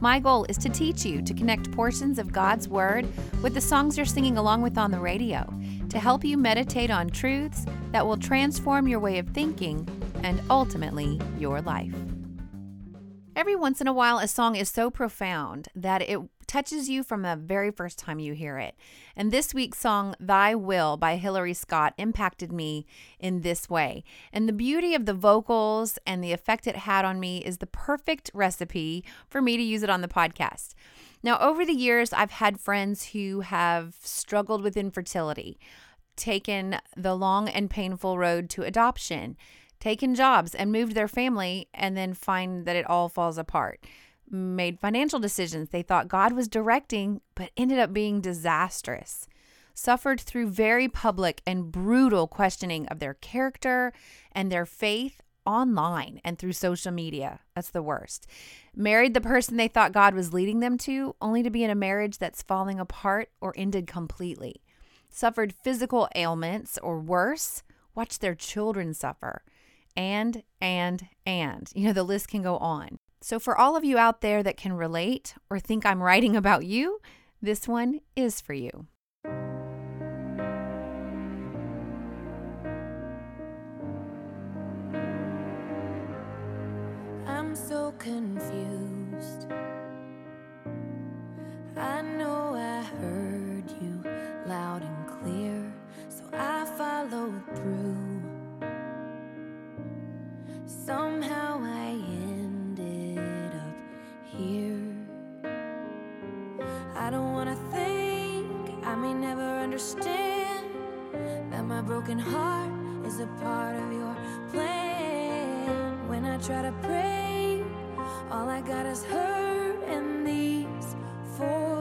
My goal is to teach you to connect portions of God's Word with the songs you're singing along with on the radio, to help you meditate on truths that will transform your way of thinking and ultimately your life. Every once in a while, a song is so profound that it touches you from the very first time you hear it. And this week's song, Thy Will by Hillary Scott, impacted me in this way. And the beauty of the vocals and the effect it had on me is the perfect recipe for me to use it on the podcast. Now, over the years, I've had friends who have struggled with infertility, taken the long and painful road to adoption taken jobs and moved their family and then find that it all falls apart. Made financial decisions they thought God was directing, but ended up being disastrous. Suffered through very public and brutal questioning of their character and their faith online and through social media. That's the worst. Married the person they thought God was leading them to, only to be in a marriage that's falling apart or ended completely. Suffered physical ailments or worse, watched their children suffer and, and, and. You know, the list can go on. So, for all of you out there that can relate or think I'm writing about you, this one is for you. I'm so confused. Understand that my broken heart is a part of your plan. When I try to pray, all I got is hurt and these four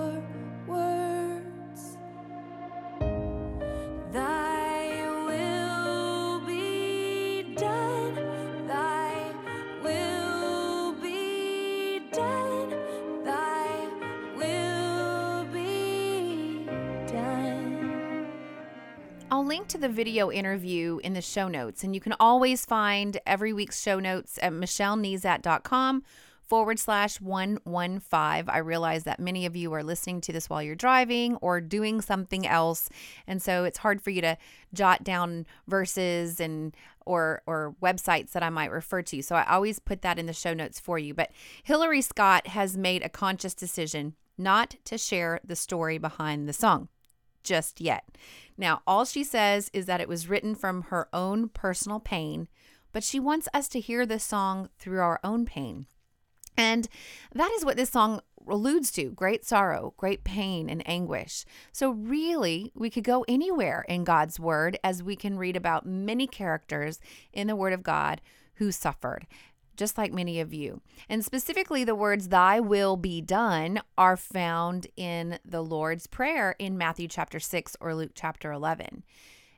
link to the video interview in the show notes, and you can always find every week's show notes at michellenezat.com forward slash 115. I realize that many of you are listening to this while you're driving or doing something else, and so it's hard for you to jot down verses and or or websites that I might refer to. So I always put that in the show notes for you. But Hillary Scott has made a conscious decision not to share the story behind the song just yet. Now, all she says is that it was written from her own personal pain, but she wants us to hear this song through our own pain. And that is what this song alludes to great sorrow, great pain, and anguish. So, really, we could go anywhere in God's Word as we can read about many characters in the Word of God who suffered just like many of you. And specifically, the words, Thy will be done, are found in the Lord's Prayer in Matthew chapter 6 or Luke chapter 11.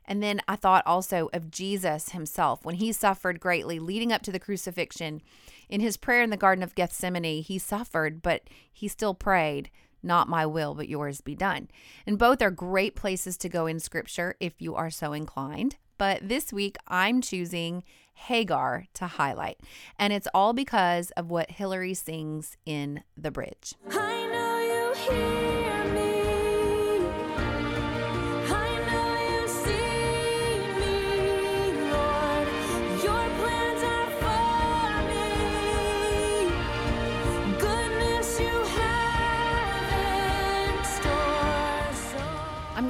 And then I thought also of Jesus himself when he suffered greatly leading up to the crucifixion. In his prayer in the Garden of Gethsemane, he suffered, but he still prayed, Not my will, but yours be done. And both are great places to go in scripture if you are so inclined. But this week, I'm choosing Hagar to highlight. And it's all because of what Hillary sings in the bridge.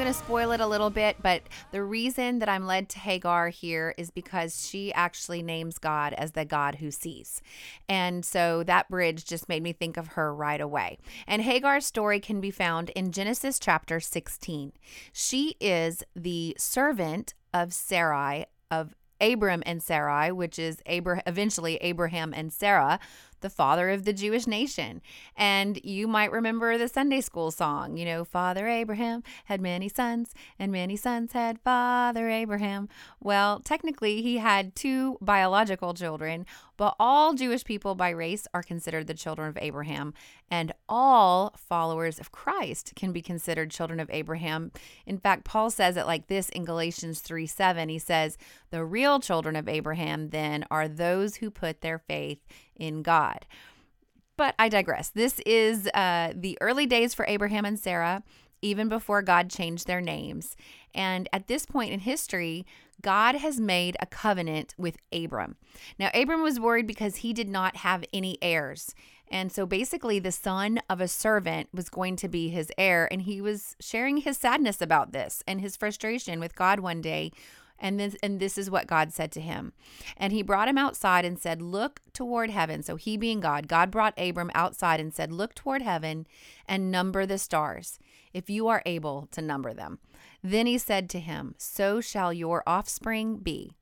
Going to spoil it a little bit, but the reason that I'm led to Hagar here is because she actually names God as the God who sees. And so that bridge just made me think of her right away. And Hagar's story can be found in Genesis chapter 16. She is the servant of Sarai, of Abram and Sarai, which is Abra- eventually Abraham and Sarah, the the father of the Jewish nation. And you might remember the Sunday school song, you know, Father Abraham had many sons, and many sons had Father Abraham. Well, technically, he had two biological children, but all Jewish people by race are considered the children of Abraham, and all followers of Christ can be considered children of Abraham. In fact, Paul says it like this in Galatians 3 7. He says, The real children of Abraham then are those who put their faith in God. But I digress. This is uh, the early days for Abraham and Sarah, even before God changed their names. And at this point in history, God has made a covenant with Abram. Now, Abram was worried because he did not have any heirs. And so basically, the son of a servant was going to be his heir. And he was sharing his sadness about this and his frustration with God one day. And this, and this is what God said to him. And he brought him outside and said, Look toward heaven. So he being God, God brought Abram outside and said, Look toward heaven and number the stars, if you are able to number them. Then he said to him, So shall your offspring be.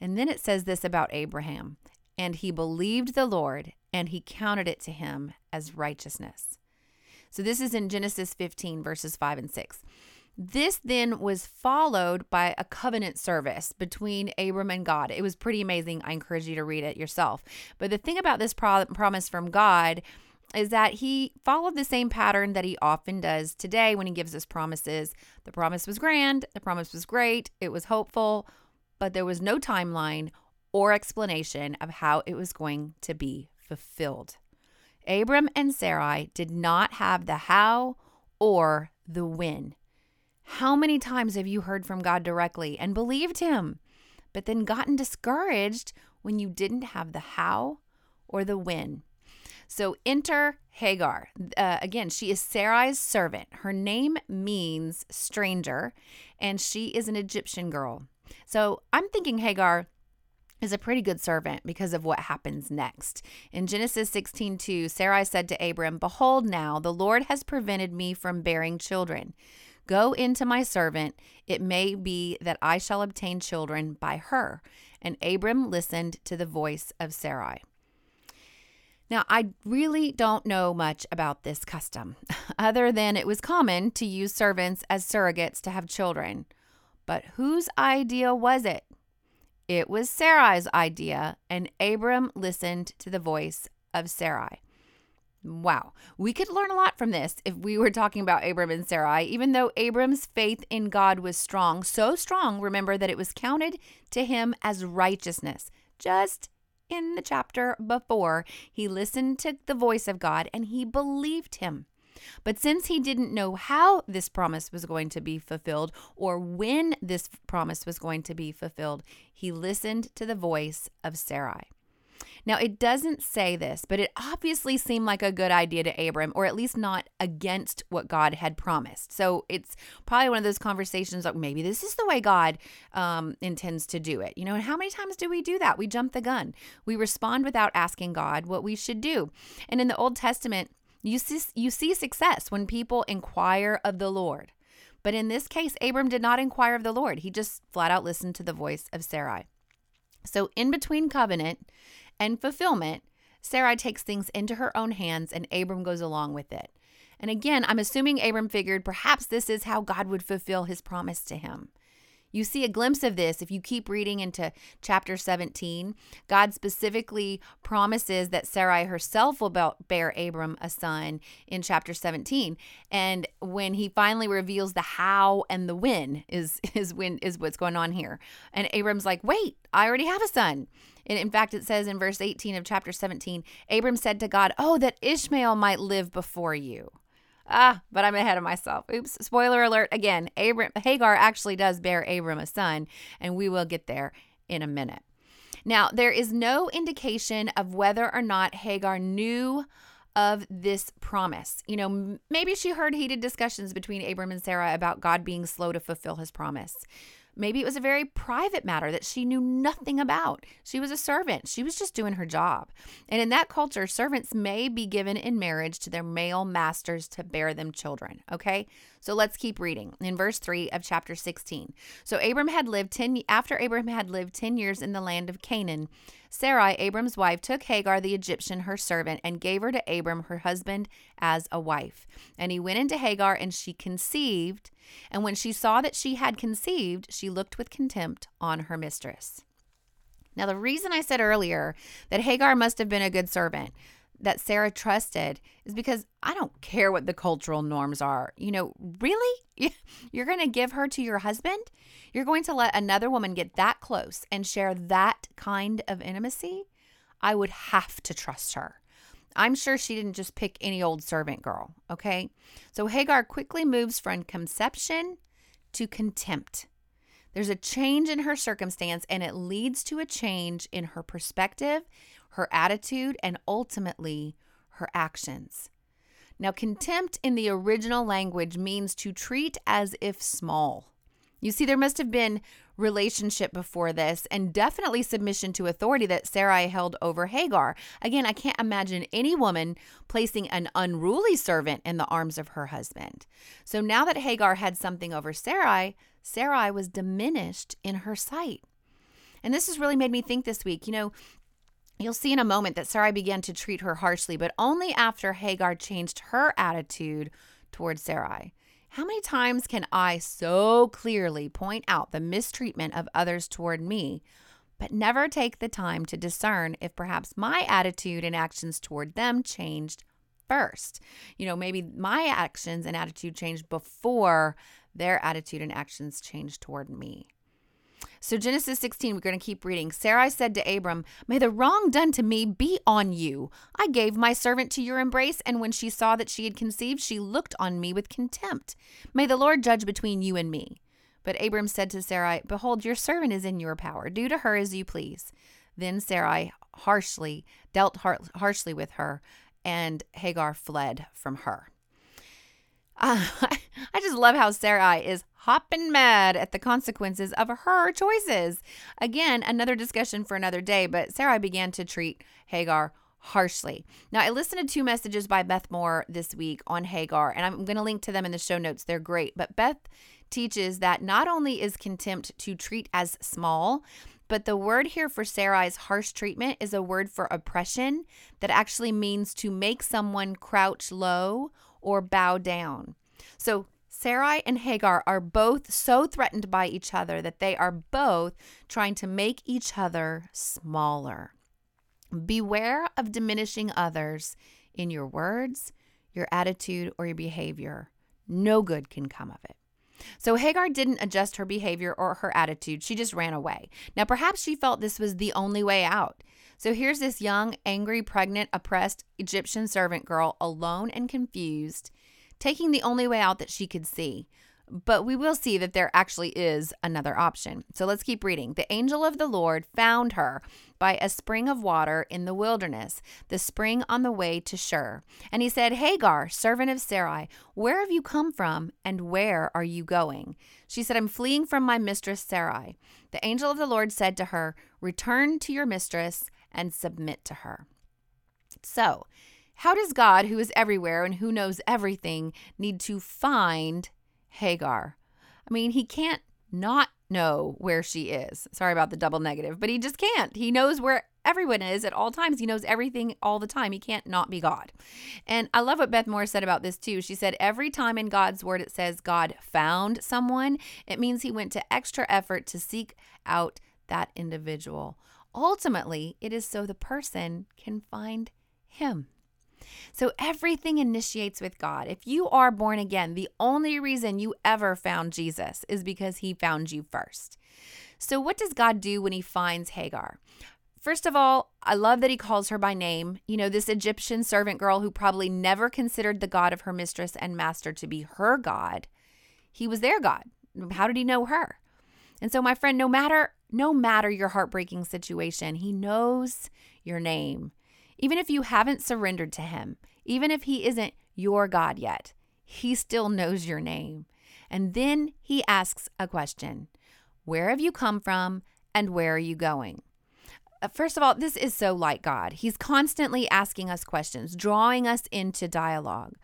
And then it says this about Abraham and he believed the Lord, and he counted it to him as righteousness. So this is in Genesis 15, verses 5 and 6. This then was followed by a covenant service between Abram and God. It was pretty amazing. I encourage you to read it yourself. But the thing about this pro- promise from God is that he followed the same pattern that he often does today when he gives us promises. The promise was grand, the promise was great, it was hopeful, but there was no timeline or explanation of how it was going to be fulfilled. Abram and Sarai did not have the how or the when. How many times have you heard from God directly and believed him, but then gotten discouraged when you didn't have the how or the when? So enter Hagar. Uh, again, she is Sarai's servant. Her name means stranger, and she is an Egyptian girl. So I'm thinking Hagar is a pretty good servant because of what happens next. In Genesis 16:2, Sarai said to Abram, "Behold now, the Lord has prevented me from bearing children. Go into my servant, it may be that I shall obtain children by her." And Abram listened to the voice of Sarai. Now, I really don't know much about this custom, other than it was common to use servants as surrogates to have children. But whose idea was it? It was Sarai's idea, and Abram listened to the voice of Sarai. Wow, we could learn a lot from this if we were talking about Abram and Sarai. Even though Abram's faith in God was strong, so strong, remember that it was counted to him as righteousness. Just in the chapter before, he listened to the voice of God and he believed him. But since he didn't know how this promise was going to be fulfilled or when this promise was going to be fulfilled, he listened to the voice of Sarai. Now, it doesn't say this, but it obviously seemed like a good idea to Abram, or at least not against what God had promised. So it's probably one of those conversations like maybe this is the way God um, intends to do it. You know, and how many times do we do that? We jump the gun. We respond without asking God what we should do. And in the Old Testament, you see, you see success when people inquire of the Lord. But in this case, Abram did not inquire of the Lord. He just flat out listened to the voice of Sarai. So, in between covenant and fulfillment, Sarai takes things into her own hands and Abram goes along with it. And again, I'm assuming Abram figured perhaps this is how God would fulfill his promise to him. You see a glimpse of this if you keep reading into chapter 17. God specifically promises that Sarai herself will bear Abram a son in chapter 17. And when he finally reveals the how and the when is is when is what's going on here. And Abram's like, "Wait, I already have a son." And in fact, it says in verse 18 of chapter 17, Abram said to God, Oh, that Ishmael might live before you. Ah, but I'm ahead of myself. Oops. Spoiler alert again. Abram, Hagar actually does bear Abram a son, and we will get there in a minute. Now, there is no indication of whether or not Hagar knew of this promise. You know, maybe she heard heated discussions between Abram and Sarah about God being slow to fulfill his promise. Maybe it was a very private matter that she knew nothing about. She was a servant, she was just doing her job. And in that culture, servants may be given in marriage to their male masters to bear them children. Okay, so let's keep reading in verse 3 of chapter 16. So Abram had lived 10 after Abram had lived 10 years in the land of Canaan. Sarai, Abram's wife, took Hagar the Egyptian, her servant, and gave her to Abram, her husband, as a wife. And he went into Hagar, and she conceived. And when she saw that she had conceived, she looked with contempt on her mistress. Now, the reason I said earlier that Hagar must have been a good servant that Sarah trusted is because I don't care what the cultural norms are. You know, really? You're going to give her to your husband? You're going to let another woman get that close and share that kind of intimacy? I would have to trust her. I'm sure she didn't just pick any old servant girl, okay? So Hagar quickly moves from conception to contempt. There's a change in her circumstance, and it leads to a change in her perspective, her attitude, and ultimately her actions. Now, contempt in the original language means to treat as if small. You see, there must have been relationship before this and definitely submission to authority that Sarai held over Hagar. Again, I can't imagine any woman placing an unruly servant in the arms of her husband. So now that Hagar had something over Sarai, Sarai was diminished in her sight. And this has really made me think this week. You know, You'll see in a moment that Sarai began to treat her harshly, but only after Hagar changed her attitude towards Sarai. How many times can I so clearly point out the mistreatment of others toward me, but never take the time to discern if perhaps my attitude and actions toward them changed first? You know, maybe my actions and attitude changed before their attitude and actions changed toward me. So, Genesis 16, we're going to keep reading. Sarai said to Abram, May the wrong done to me be on you. I gave my servant to your embrace, and when she saw that she had conceived, she looked on me with contempt. May the Lord judge between you and me. But Abram said to Sarai, Behold, your servant is in your power. Do to her as you please. Then Sarai harshly dealt harshly with her, and Hagar fled from her. Uh, I just love how Sarai is hopping mad at the consequences of her choices. Again, another discussion for another day, but Sarai began to treat Hagar harshly. Now, I listened to two messages by Beth Moore this week on Hagar, and I'm going to link to them in the show notes. They're great. But Beth teaches that not only is contempt to treat as small, but the word here for Sarai's harsh treatment is a word for oppression that actually means to make someone crouch low or bow down. So Sarai and Hagar are both so threatened by each other that they are both trying to make each other smaller. Beware of diminishing others in your words, your attitude, or your behavior. No good can come of it. So Hagar didn't adjust her behavior or her attitude. She just ran away. Now, perhaps she felt this was the only way out. So here's this young, angry, pregnant, oppressed Egyptian servant girl, alone and confused, taking the only way out that she could see. But we will see that there actually is another option. So let's keep reading. The angel of the Lord found her by a spring of water in the wilderness, the spring on the way to Shur. And he said, Hagar, servant of Sarai, where have you come from and where are you going? She said, I'm fleeing from my mistress Sarai. The angel of the Lord said to her, Return to your mistress and submit to her. So, how does God, who is everywhere and who knows everything, need to find Hagar? I mean, he can't not know where she is. Sorry about the double negative, but he just can't. He knows where everyone is at all times. He knows everything all the time. He can't not be God. And I love what Beth Moore said about this too. She said, Every time in God's word it says God found someone, it means he went to extra effort to seek out that individual. Ultimately, it is so the person can find him. So everything initiates with God. If you are born again, the only reason you ever found Jesus is because he found you first. So, what does God do when he finds Hagar? First of all, I love that he calls her by name. You know, this Egyptian servant girl who probably never considered the God of her mistress and master to be her God. He was their God. How did he know her? And so, my friend, no matter no matter your heartbreaking situation, he knows your name. Even if you haven't surrendered to him, even if he isn't your God yet, he still knows your name. And then he asks a question Where have you come from and where are you going? Uh, first of all, this is so like God. He's constantly asking us questions, drawing us into dialogue.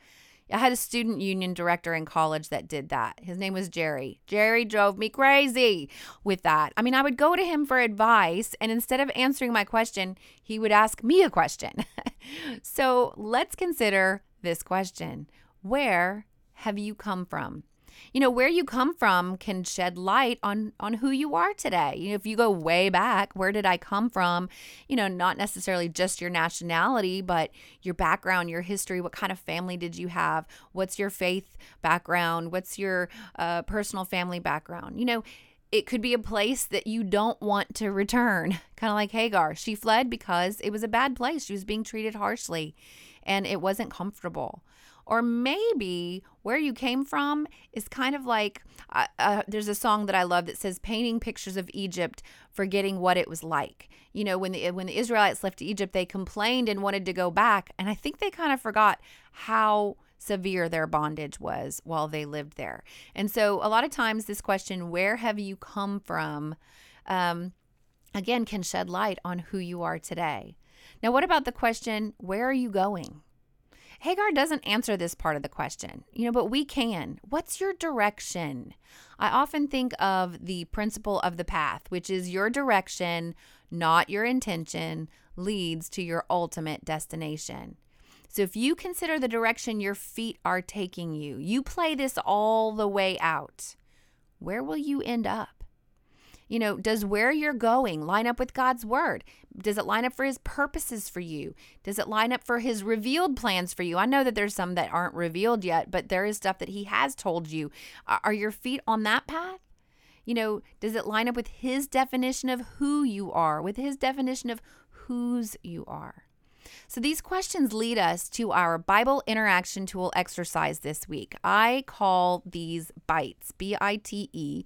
I had a student union director in college that did that. His name was Jerry. Jerry drove me crazy with that. I mean, I would go to him for advice, and instead of answering my question, he would ask me a question. so let's consider this question Where have you come from? You know where you come from can shed light on on who you are today. You know if you go way back where did i come from? You know not necessarily just your nationality but your background your history. What kind of family did you have? What's your faith background? What's your uh, personal family background? You know it could be a place that you don't want to return. Kind of like hagar. She fled because it was a bad place. She was being treated harshly and it wasn't comfortable or maybe where you came from is kind of like uh, uh, there's a song that I love that says painting pictures of Egypt, forgetting what it was like. You know, when the when the Israelites left Egypt, they complained and wanted to go back, and I think they kind of forgot how severe their bondage was while they lived there. And so a lot of times this question, where have you come from? Um, again, can shed light on who you are today. Now, what about the question, where are you going? Hagar doesn't answer this part of the question, you know, but we can. What's your direction? I often think of the principle of the path, which is your direction, not your intention, leads to your ultimate destination. So if you consider the direction your feet are taking you, you play this all the way out, where will you end up? You know, does where you're going line up with God's word? Does it line up for his purposes for you? Does it line up for his revealed plans for you? I know that there's some that aren't revealed yet, but there is stuff that he has told you. Are your feet on that path? You know, does it line up with his definition of who you are, with his definition of whose you are? So these questions lead us to our Bible interaction tool exercise this week. I call these bites, B I T E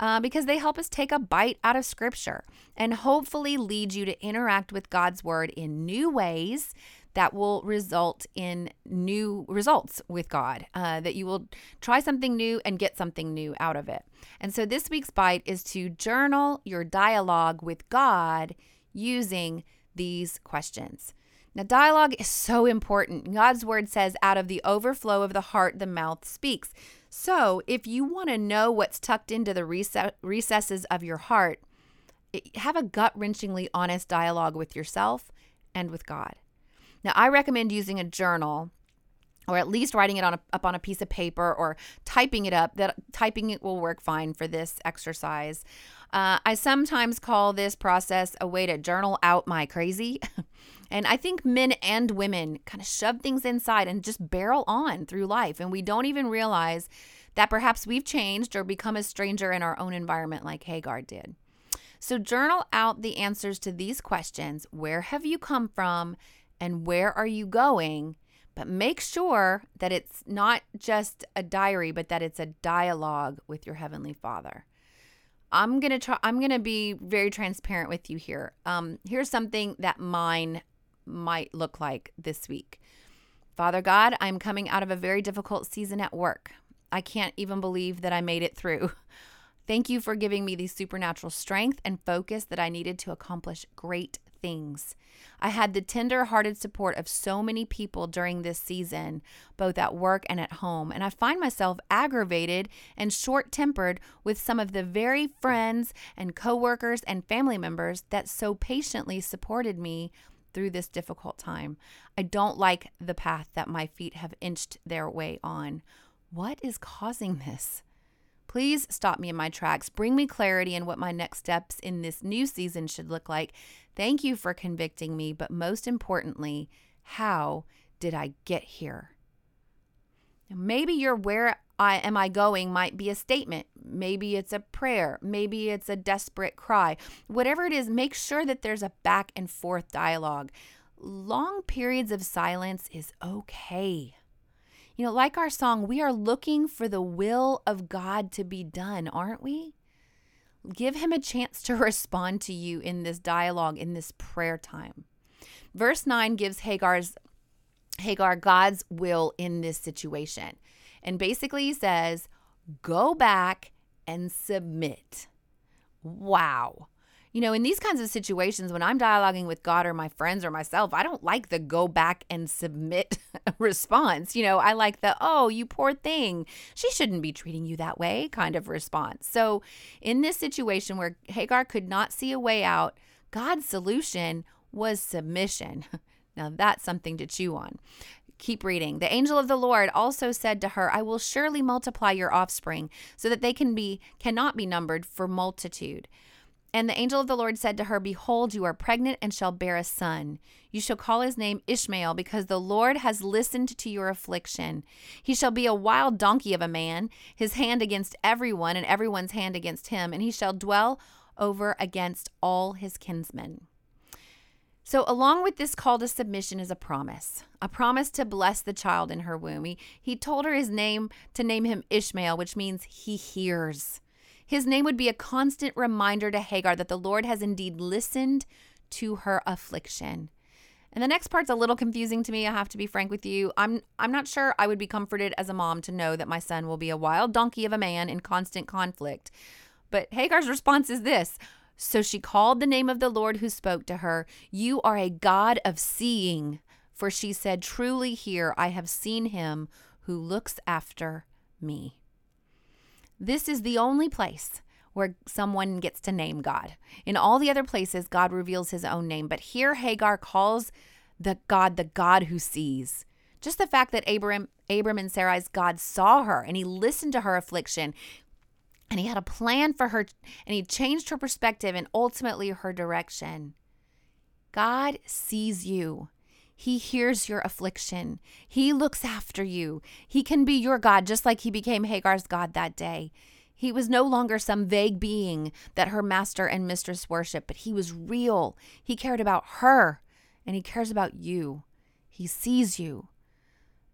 uh, because they help us take a bite out of Scripture and hopefully lead you to interact with God's Word in new ways that will result in new results with God, uh, that you will try something new and get something new out of it. And so this week's bite is to journal your dialogue with God using these questions. Now, dialogue is so important. God's word says, out of the overflow of the heart, the mouth speaks. So, if you want to know what's tucked into the recesses of your heart, have a gut wrenchingly honest dialogue with yourself and with God. Now, I recommend using a journal or at least writing it on a, up on a piece of paper or typing it up. That typing it will work fine for this exercise. Uh, I sometimes call this process a way to journal out my crazy. And I think men and women kind of shove things inside and just barrel on through life. And we don't even realize that perhaps we've changed or become a stranger in our own environment like Hagar did. So, journal out the answers to these questions Where have you come from? And where are you going? But make sure that it's not just a diary, but that it's a dialogue with your Heavenly Father. I'm gonna try. I'm gonna be very transparent with you here. Um, here's something that mine might look like this week. Father God, I'm coming out of a very difficult season at work. I can't even believe that I made it through. Thank you for giving me the supernatural strength and focus that I needed to accomplish great things. I had the tender hearted support of so many people during this season, both at work and at home, and I find myself aggravated and short tempered with some of the very friends and coworkers and family members that so patiently supported me through this difficult time. I don't like the path that my feet have inched their way on. What is causing this? Please stop me in my tracks. Bring me clarity in what my next steps in this new season should look like. Thank you for convicting me, but most importantly, how did I get here? Maybe you're where I am I going might be a statement. Maybe it's a prayer. Maybe it's a desperate cry. Whatever it is, make sure that there's a back and forth dialogue. Long periods of silence is okay. You know, like our song, we are looking for the will of God to be done, aren't we? Give him a chance to respond to you in this dialogue, in this prayer time. Verse 9 gives Hagar's Hagar God's will in this situation. And basically, he says, go back and submit. Wow. You know, in these kinds of situations, when I'm dialoguing with God or my friends or myself, I don't like the go back and submit response. You know, I like the, oh, you poor thing. She shouldn't be treating you that way kind of response. So, in this situation where Hagar could not see a way out, God's solution was submission. Now, that's something to chew on. Keep reading. The angel of the Lord also said to her, I will surely multiply your offspring so that they can be cannot be numbered for multitude. And the angel of the Lord said to her, Behold, you are pregnant and shall bear a son. You shall call his name Ishmael, because the Lord has listened to your affliction. He shall be a wild donkey of a man, his hand against everyone, and everyone's hand against him, and he shall dwell over against all his kinsmen. So, along with this call to submission is a promise, a promise to bless the child in her womb. He, he told her his name to name him Ishmael, which means he hears. His name would be a constant reminder to Hagar that the Lord has indeed listened to her affliction. And the next part's a little confusing to me, I have to be frank with you. I'm I'm not sure I would be comforted as a mom to know that my son will be a wild donkey of a man in constant conflict. But Hagar's response is this so she called the name of the Lord who spoke to her, You are a God of seeing. For she said, Truly here I have seen him who looks after me. This is the only place where someone gets to name God. In all the other places, God reveals his own name. But here, Hagar calls the God the God who sees. Just the fact that Abram, Abram and Sarai's God saw her and he listened to her affliction and he had a plan for her and he changed her perspective and ultimately her direction. God sees you. He hears your affliction. He looks after you. He can be your God just like he became Hagar's God that day. He was no longer some vague being that her master and mistress worshiped, but he was real. He cared about her and he cares about you. He sees you.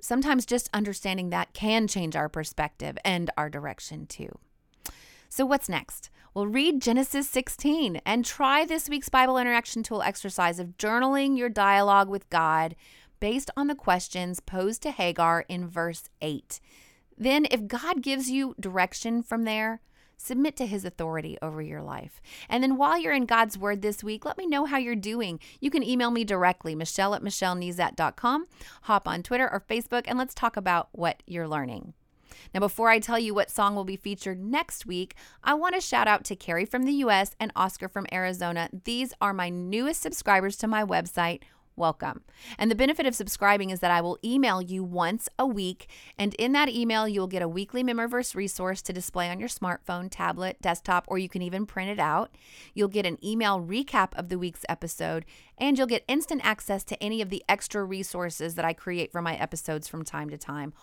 Sometimes just understanding that can change our perspective and our direction too. So, what's next? Well, read Genesis 16 and try this week's Bible interaction tool exercise of journaling your dialogue with God based on the questions posed to Hagar in verse 8. Then, if God gives you direction from there, submit to his authority over your life. And then while you're in God's word this week, let me know how you're doing. You can email me directly, michelle at michellenezat.com, hop on Twitter or Facebook, and let's talk about what you're learning. Now, before I tell you what song will be featured next week, I want to shout out to Carrie from the US and Oscar from Arizona. These are my newest subscribers to my website. Welcome. And the benefit of subscribing is that I will email you once a week. And in that email, you'll get a weekly Memorverse resource to display on your smartphone, tablet, desktop, or you can even print it out. You'll get an email recap of the week's episode, and you'll get instant access to any of the extra resources that I create for my episodes from time to time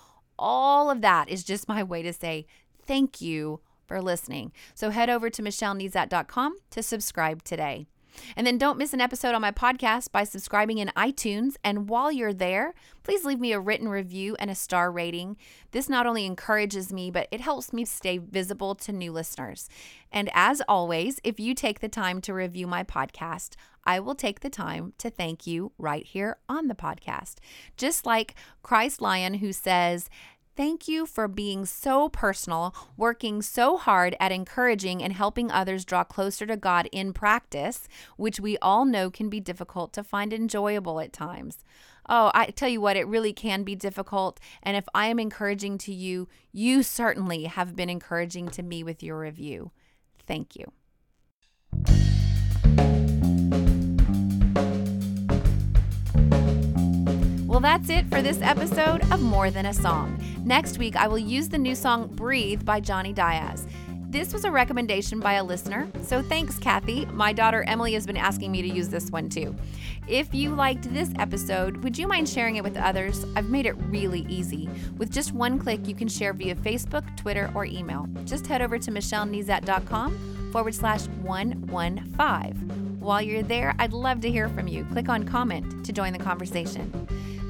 all of that is just my way to say thank you for listening. So head over to michellenezat.com to subscribe today. And then don't miss an episode on my podcast by subscribing in iTunes. And while you're there, please leave me a written review and a star rating. This not only encourages me, but it helps me stay visible to new listeners. And as always, if you take the time to review my podcast, I will take the time to thank you right here on the podcast. Just like Christ Lion, who says, Thank you for being so personal, working so hard at encouraging and helping others draw closer to God in practice, which we all know can be difficult to find enjoyable at times. Oh, I tell you what, it really can be difficult. And if I am encouraging to you, you certainly have been encouraging to me with your review. Thank you. Well, that's it for this episode of More Than a Song. Next week, I will use the new song Breathe by Johnny Diaz. This was a recommendation by a listener, so thanks, Kathy. My daughter Emily has been asking me to use this one too. If you liked this episode, would you mind sharing it with others? I've made it really easy. With just one click, you can share via Facebook, Twitter, or email. Just head over to michellenezat.com forward slash 115. While you're there, I'd love to hear from you. Click on comment to join the conversation.